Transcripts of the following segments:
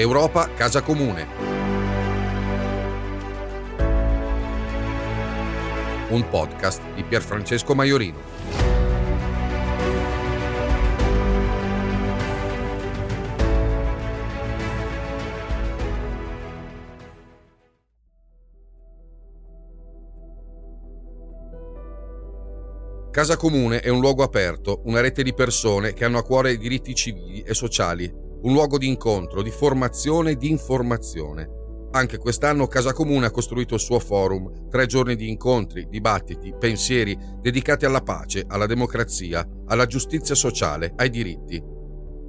Europa Casa Comune. Un podcast di Pierfrancesco Maiorino. Casa Comune è un luogo aperto, una rete di persone che hanno a cuore i diritti civili e sociali, un luogo di incontro, di formazione e di informazione. Anche quest'anno Casa Comune ha costruito il suo forum, tre giorni di incontri, dibattiti, pensieri dedicati alla pace, alla democrazia, alla giustizia sociale, ai diritti.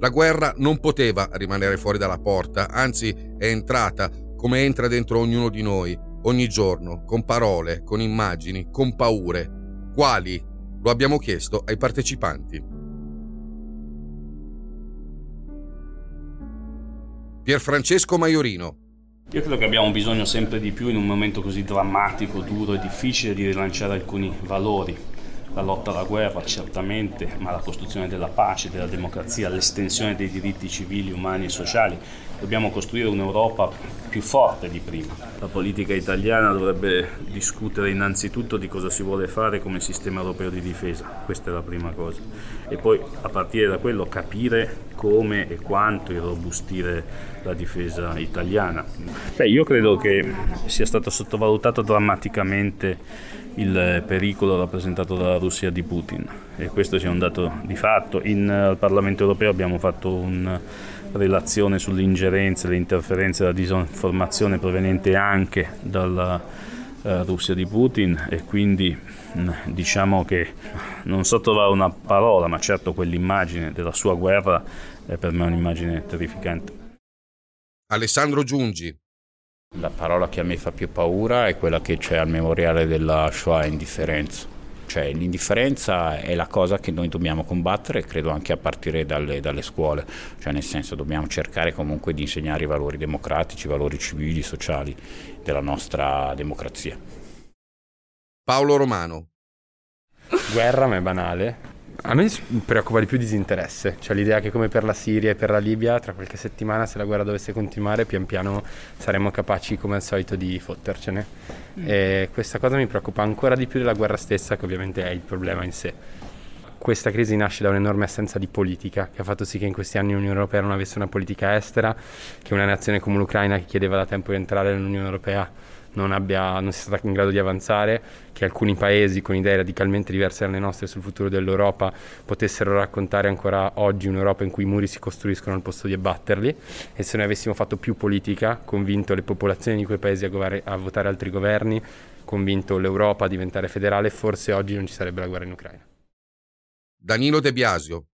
La guerra non poteva rimanere fuori dalla porta, anzi è entrata come entra dentro ognuno di noi, ogni giorno, con parole, con immagini, con paure. Quali? Lo abbiamo chiesto ai partecipanti. Pierfrancesco Maiorino. Io credo che abbiamo bisogno sempre di più in un momento così drammatico, duro e difficile di rilanciare alcuni valori la lotta alla guerra certamente, ma la costruzione della pace, della democrazia, l'estensione dei diritti civili, umani e sociali. Dobbiamo costruire un'Europa più forte di prima. La politica italiana dovrebbe discutere innanzitutto di cosa si vuole fare come sistema europeo di difesa, questa è la prima cosa. E poi a partire da quello capire come e quanto irrobustire la difesa italiana. Beh, io credo che sia stato sottovalutato drammaticamente il pericolo rappresentato dalla Russia di Putin e questo sia un dato di fatto. In uh, Parlamento europeo abbiamo fatto una relazione sull'ingerenza, le interferenze e la disinformazione proveniente anche dalla uh, Russia di Putin e quindi diciamo che non so trovare una parola, ma certo quell'immagine della sua guerra è per me un'immagine terrificante. Alessandro Giungi, la parola che a me fa più paura è quella che c'è al memoriale della Shoah, indifferenza. Cioè l'indifferenza è la cosa che noi dobbiamo combattere, credo anche a partire dalle, dalle scuole, cioè nel senso dobbiamo cercare comunque di insegnare i valori democratici, i valori civili, sociali della nostra democrazia. Paolo Romano. Guerra ma è banale, a me preoccupa di più disinteresse, cioè l'idea che come per la Siria e per la Libia, tra qualche settimana se la guerra dovesse continuare, pian piano saremmo capaci come al solito di fottercene. Mm. E questa cosa mi preoccupa ancora di più della guerra stessa, che ovviamente è il problema in sé. Questa crisi nasce da un'enorme assenza di politica, che ha fatto sì che in questi anni l'Unione Europea non avesse una politica estera, che una nazione come l'Ucraina che chiedeva da tempo di entrare nell'Unione Europea non, abbia, non sia stata in grado di avanzare, che alcuni paesi con idee radicalmente diverse dalle nostre sul futuro dell'Europa potessero raccontare ancora oggi un'Europa in cui i muri si costruiscono al posto di abbatterli e se noi avessimo fatto più politica, convinto le popolazioni di quei paesi a, gover- a votare altri governi, convinto l'Europa a diventare federale, forse oggi non ci sarebbe la guerra in Ucraina. Danilo De Biasio,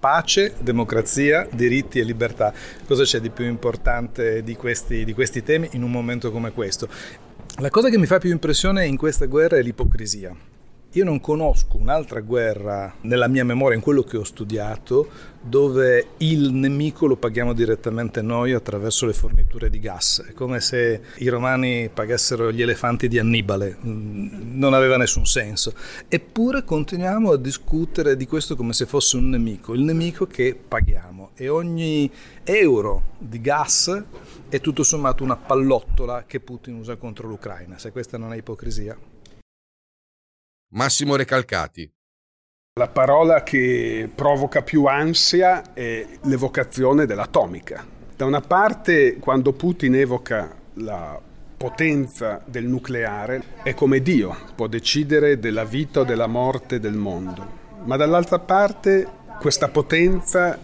Pace, democrazia, diritti e libertà. Cosa c'è di più importante di questi, di questi temi in un momento come questo? La cosa che mi fa più impressione in questa guerra è l'ipocrisia. Io non conosco un'altra guerra nella mia memoria, in quello che ho studiato, dove il nemico lo paghiamo direttamente noi attraverso le forniture di gas. È come se i romani pagassero gli elefanti di Annibale, mm, non aveva nessun senso. Eppure continuiamo a discutere di questo come se fosse un nemico, il nemico che paghiamo. E ogni euro di gas è tutto sommato una pallottola che Putin usa contro l'Ucraina. Se questa non è ipocrisia. Massimo Recalcati. La parola che provoca più ansia è l'evocazione dell'atomica. Da una parte, quando Putin evoca la potenza del nucleare, è come Dio, può decidere della vita o della morte del mondo. Ma dall'altra parte, questa potenza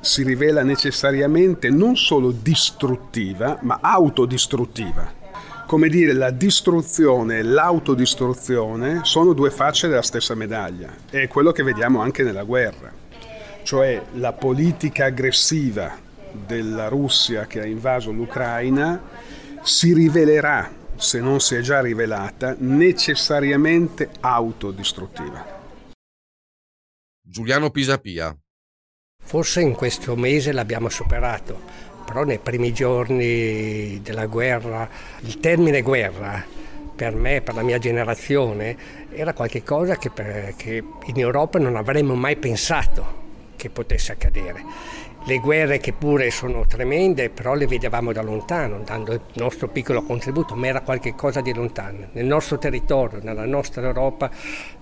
si rivela necessariamente non solo distruttiva, ma autodistruttiva come dire, la distruzione e l'autodistruzione sono due facce della stessa medaglia. È quello che vediamo anche nella guerra. Cioè la politica aggressiva della Russia che ha invaso l'Ucraina si rivelerà, se non si è già rivelata, necessariamente autodistruttiva. Giuliano Pisapia. Forse in questo mese l'abbiamo superato, però nei primi giorni della guerra, il termine guerra per me, per la mia generazione, era qualcosa che, che in Europa non avremmo mai pensato che potesse accadere. le guerre che pure sono tremende, però le vedevamo da lontano, dando il nostro piccolo contributo, ma era qualcosa di lontano. Nel nostro territorio, nella nostra Europa,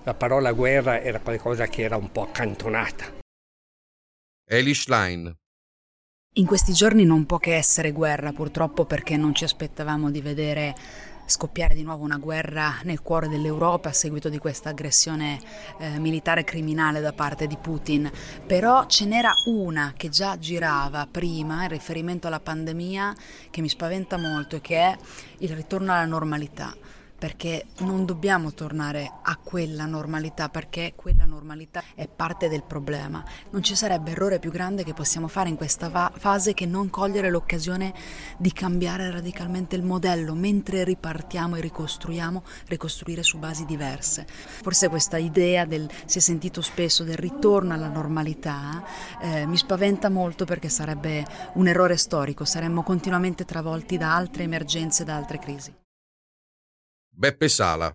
la parola guerra era qualcosa che era un po' accantonata. Eli Schlein. In questi giorni non può che essere guerra, purtroppo, perché non ci aspettavamo di vedere scoppiare di nuovo una guerra nel cuore dell'Europa a seguito di questa aggressione eh, militare criminale da parte di Putin. Però ce n'era una che già girava prima in riferimento alla pandemia che mi spaventa molto e che è il ritorno alla normalità perché non dobbiamo tornare a quella normalità, perché quella normalità è parte del problema. Non ci sarebbe errore più grande che possiamo fare in questa va- fase che non cogliere l'occasione di cambiare radicalmente il modello, mentre ripartiamo e ricostruiamo, ricostruire su basi diverse. Forse questa idea del, si è sentito spesso, del ritorno alla normalità, eh, mi spaventa molto perché sarebbe un errore storico, saremmo continuamente travolti da altre emergenze, da altre crisi. Beppe Sala.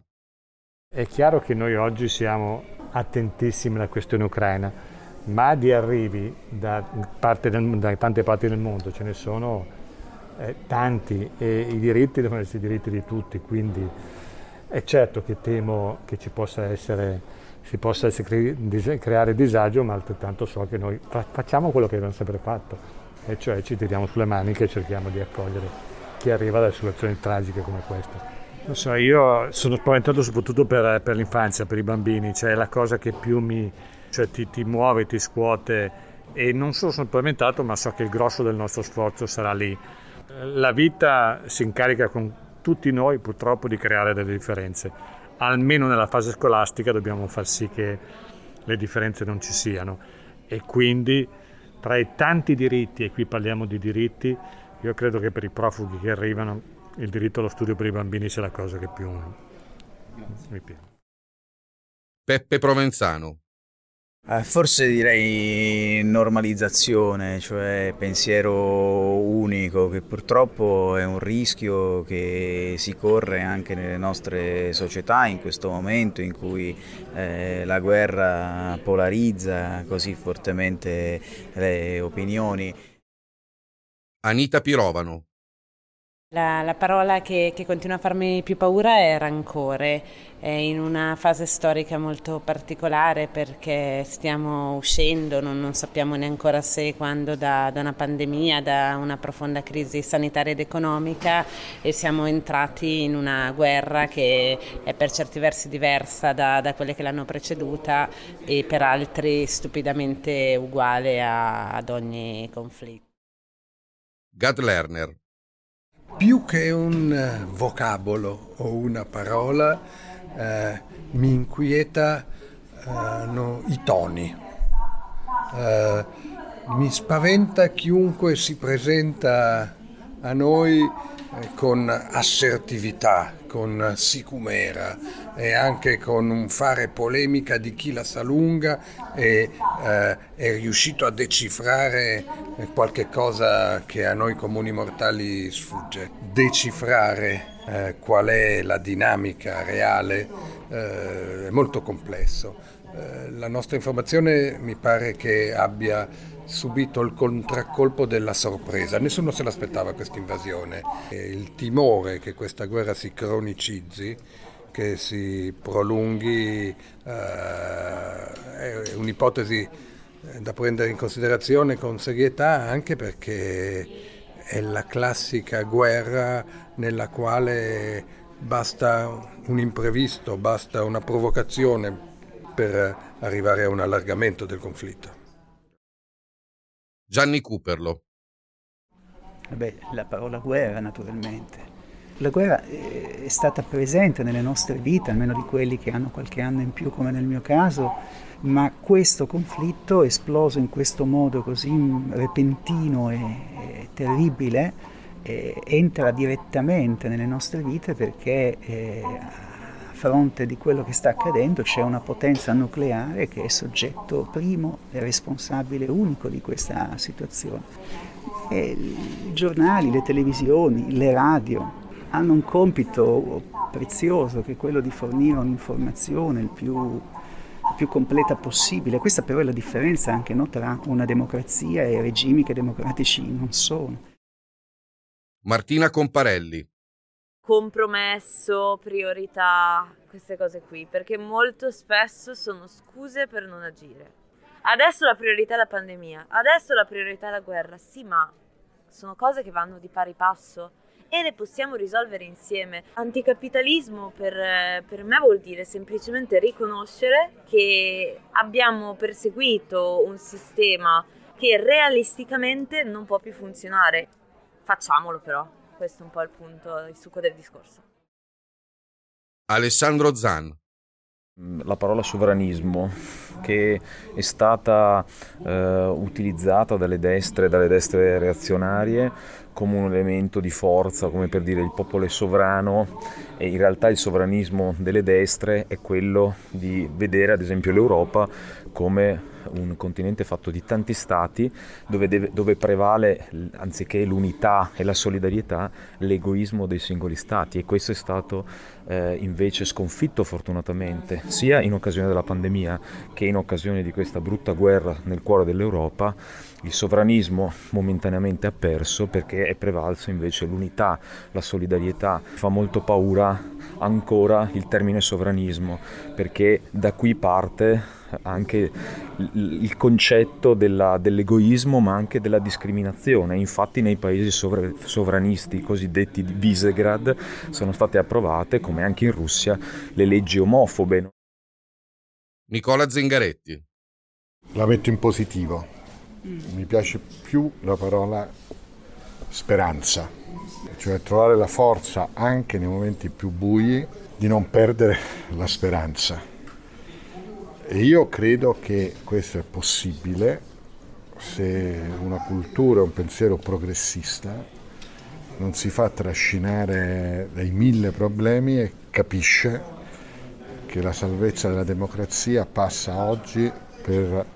È chiaro che noi oggi siamo attentissimi alla questione ucraina, ma di arrivi da, del, da tante parti del mondo ce ne sono eh, tanti e i diritti devono essere i diritti di tutti, quindi è certo che temo che ci possa essere, si possa essere creare disagio, ma altrettanto so che noi facciamo quello che abbiamo sempre fatto, e cioè ci tiriamo sulle maniche e cerchiamo di accogliere chi arriva da situazioni tragiche come questa. Non so, io sono spaventato soprattutto per, per, l'infanzia, per i bambini, cioè è la cosa che più mi, cioè ti, ti, muove, ti scuote e non solo sono spaventato, ma so che il grosso del nostro sforzo sarà lì. La vita si incarica con tutti noi purtroppo di creare delle differenze, almeno nella fase scolastica dobbiamo far sì che le differenze non ci siano e quindi tra i tanti diritti, e qui parliamo di diritti, io credo che per i profughi che arrivano il diritto allo studio per i bambini sia la cosa che più mi piace. Peppe Provenzano. Eh, forse direi normalizzazione, cioè pensiero unico, che purtroppo è un rischio che si corre anche nelle nostre società in questo momento in cui eh, la guerra polarizza così fortemente le opinioni. Anita Pirovano. La, la, parola che, che, continua a farmi più paura è rancore, è in una fase storica molto particolare perché stiamo uscendo, non, non sappiamo neanche se e quando, da, da, una pandemia, da una profonda crisi sanitaria ed economica e siamo entrati in una guerra che è per certi versi diversa da, da quelle che l'hanno preceduta e per altri stupidamente uguale a, ad ogni conflitto. Gad Lerner più che un eh, vocabolo o una parola, eh, mi inquieta eh, i toni. Eh, mi spaventa chiunque si presenta a noi eh, con assertività, con sicumera e anche con un fare polemica di chi la sa lunga e eh, è riuscito a decifrare qualche cosa che a noi comuni mortali sfugge. Decifrare eh, qual è la dinamica reale eh, è molto complesso. Eh, la nostra informazione mi pare che abbia subito il contraccolpo della sorpresa. Nessuno se l'aspettava questa invasione. Il timore che questa guerra si cronicizzi, che si prolunghi, eh, è un'ipotesi da prendere in considerazione con serietà anche perché è la classica guerra nella quale basta un imprevisto, basta una provocazione per arrivare a un allargamento del conflitto. Gianni Cooperlo. Beh, la parola guerra naturalmente. La guerra è stata presente nelle nostre vite, almeno di quelli che hanno qualche anno in più come nel mio caso, ma questo conflitto esploso in questo modo così repentino e, e terribile eh, entra direttamente nelle nostre vite perché eh, fronte di quello che sta accadendo c'è una potenza nucleare che è soggetto primo e responsabile unico di questa situazione. E I giornali, le televisioni, le radio hanno un compito prezioso che è quello di fornire un'informazione il più più completa possibile. Questa però è la differenza anche no, tra una democrazia e regimi che democratici non sono. Martina Comparelli. Compromesso, priorità, queste cose qui, perché molto spesso sono scuse per non agire. Adesso la priorità è la pandemia, adesso la priorità è la guerra, sì, ma sono cose che vanno di pari passo e le possiamo risolvere insieme. Anticapitalismo per, per, me vuol dire semplicemente riconoscere che abbiamo perseguito un sistema che realisticamente non può più funzionare. Facciamolo però, questo è un po' il punto, il succo del discorso. Alessandro Zan. La parola sovranismo che è stata eh, utilizzata dalle destre, dalle destre reazionarie come un elemento di forza, come per dire il popolo è sovrano e in realtà il sovranismo delle destre è quello di vedere ad esempio l'Europa come un continente fatto di tanti stati dove, deve, dove, prevale anziché l'unità e la solidarietà l'egoismo dei singoli stati. E questo è stato eh, invece sconfitto fortunatamente sia in occasione della pandemia che in occasione di questa brutta guerra nel cuore dell'Europa il sovranismo momentaneamente ha perso perché è prevalso invece l'unità, la solidarietà. Fa molto paura ancora il termine sovranismo perché da qui parte anche il concetto della, dell'egoismo ma anche della discriminazione. Infatti nei paesi sovra, sovranisti cosiddetti di Visegrad sono state approvate, come anche in Russia, le leggi omofobe. Nicola Zingaretti. La metto in positivo. Mi piace più la parola speranza, cioè trovare la forza anche nei momenti più bui di non perdere la speranza e io credo che questo è possibile se una cultura, un pensiero progressista non si fa trascinare dai mille problemi e capisce che la salvezza della democrazia passa oggi per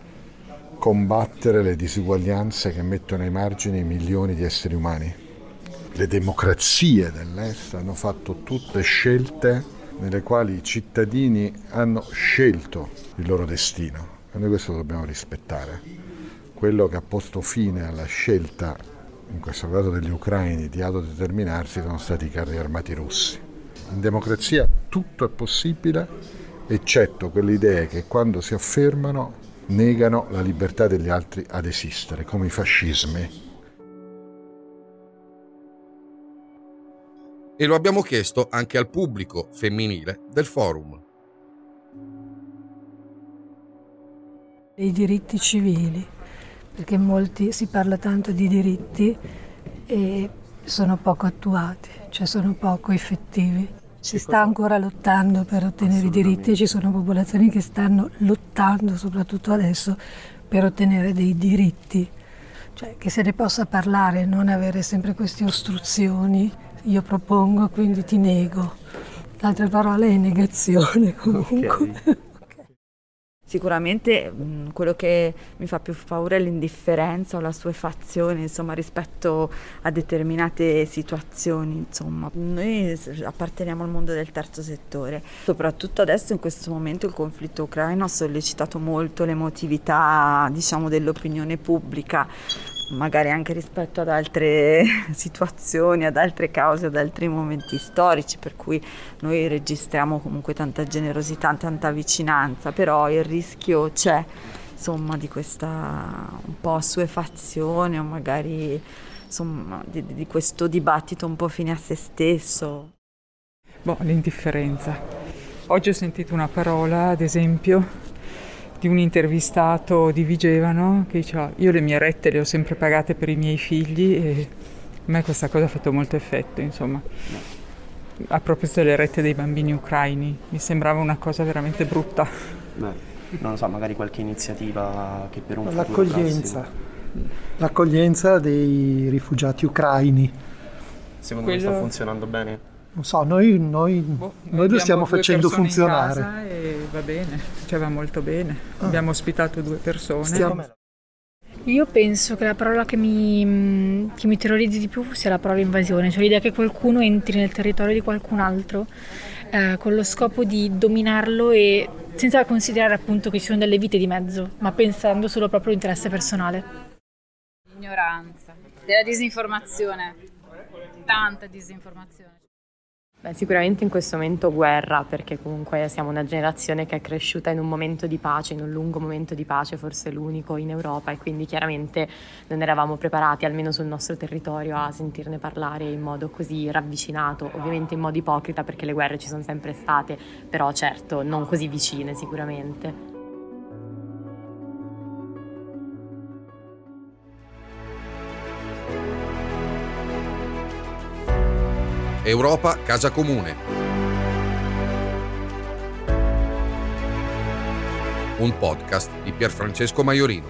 combattere le disuguaglianze che mettono ai margini milioni di esseri umani. Le democrazie dell'Est hanno fatto tutte scelte nelle quali i cittadini hanno scelto il loro destino e noi questo lo dobbiamo rispettare. Quello che ha posto fine alla scelta, in questo caso degli ucraini, di autodeterminarsi sono stati i carri armati russi. In democrazia tutto è possibile, eccetto quelle idee che quando si affermano negano la libertà degli altri ad esistere, come i fascismi e lo abbiamo chiesto anche al pubblico femminile del forum. I diritti civili, perché molti si parla tanto di diritti e sono poco attuati, cioè sono poco effettivi. Si sta ancora lottando per ottenere i diritti e ci sono popolazioni che stanno lottando, soprattutto adesso, per ottenere dei diritti. Cioè che se ne possa parlare, non avere sempre queste ostruzioni io propongo, quindi ti nego. L'altra parola è negazione comunque. Okay. Sicuramente quello che mi fa più paura è l'indifferenza o la suefazione, insomma, rispetto a determinate situazioni, insomma. Noi apparteniamo al mondo del terzo settore. Soprattutto adesso in questo momento il conflitto ucraino ha sollecitato molto l'emotività, diciamo, dell'opinione pubblica magari anche rispetto ad altre situazioni, ad altre cause, ad altri momenti storici, per cui noi registriamo comunque tanta generosità, tanta vicinanza, però il rischio c'è insomma di questa un po' assuefazione o magari insomma di, di questo dibattito un po' fine a se stesso. Boh, l'indifferenza. Oggi ho sentito una parola, ad esempio, di un intervistato di Vigevano che diceva io le mie rette le ho sempre pagate per i miei figli e a me questa cosa ha fatto molto effetto, insomma. A proposito delle rette dei bambini ucraini, mi sembrava una cosa veramente brutta. Beh, non lo so, magari qualche iniziativa che per un L'accoglienza. L'accoglienza dei rifugiati ucraini. Secondo Quello... me sta funzionando bene? Non so, noi, noi, boh, noi, noi lo stiamo facendo funzionare. e va bene, cioè va molto bene. Ah. Abbiamo ospitato due persone. Stiamo... Io penso che la parola che mi, che mi, terrorizzi di più sia la parola invasione, cioè l'idea che qualcuno entri nel territorio di qualcun altro eh, con lo scopo di dominarlo e senza considerare appunto che ci sono delle vite di mezzo, ma pensando solo al proprio interesse personale. Ignoranza, della disinformazione, tanta disinformazione. Beh, sicuramente in questo momento guerra, perché comunque siamo una generazione che è cresciuta in un momento di pace, in un lungo momento di pace, forse l'unico in Europa, e quindi chiaramente non eravamo preparati, almeno sul nostro territorio, a sentirne parlare in modo così ravvicinato, ovviamente in modo ipocrita perché le guerre ci sono sempre state, però certo non così vicine sicuramente. Europa Casa Comune. Un podcast di Pierfrancesco Maiorino.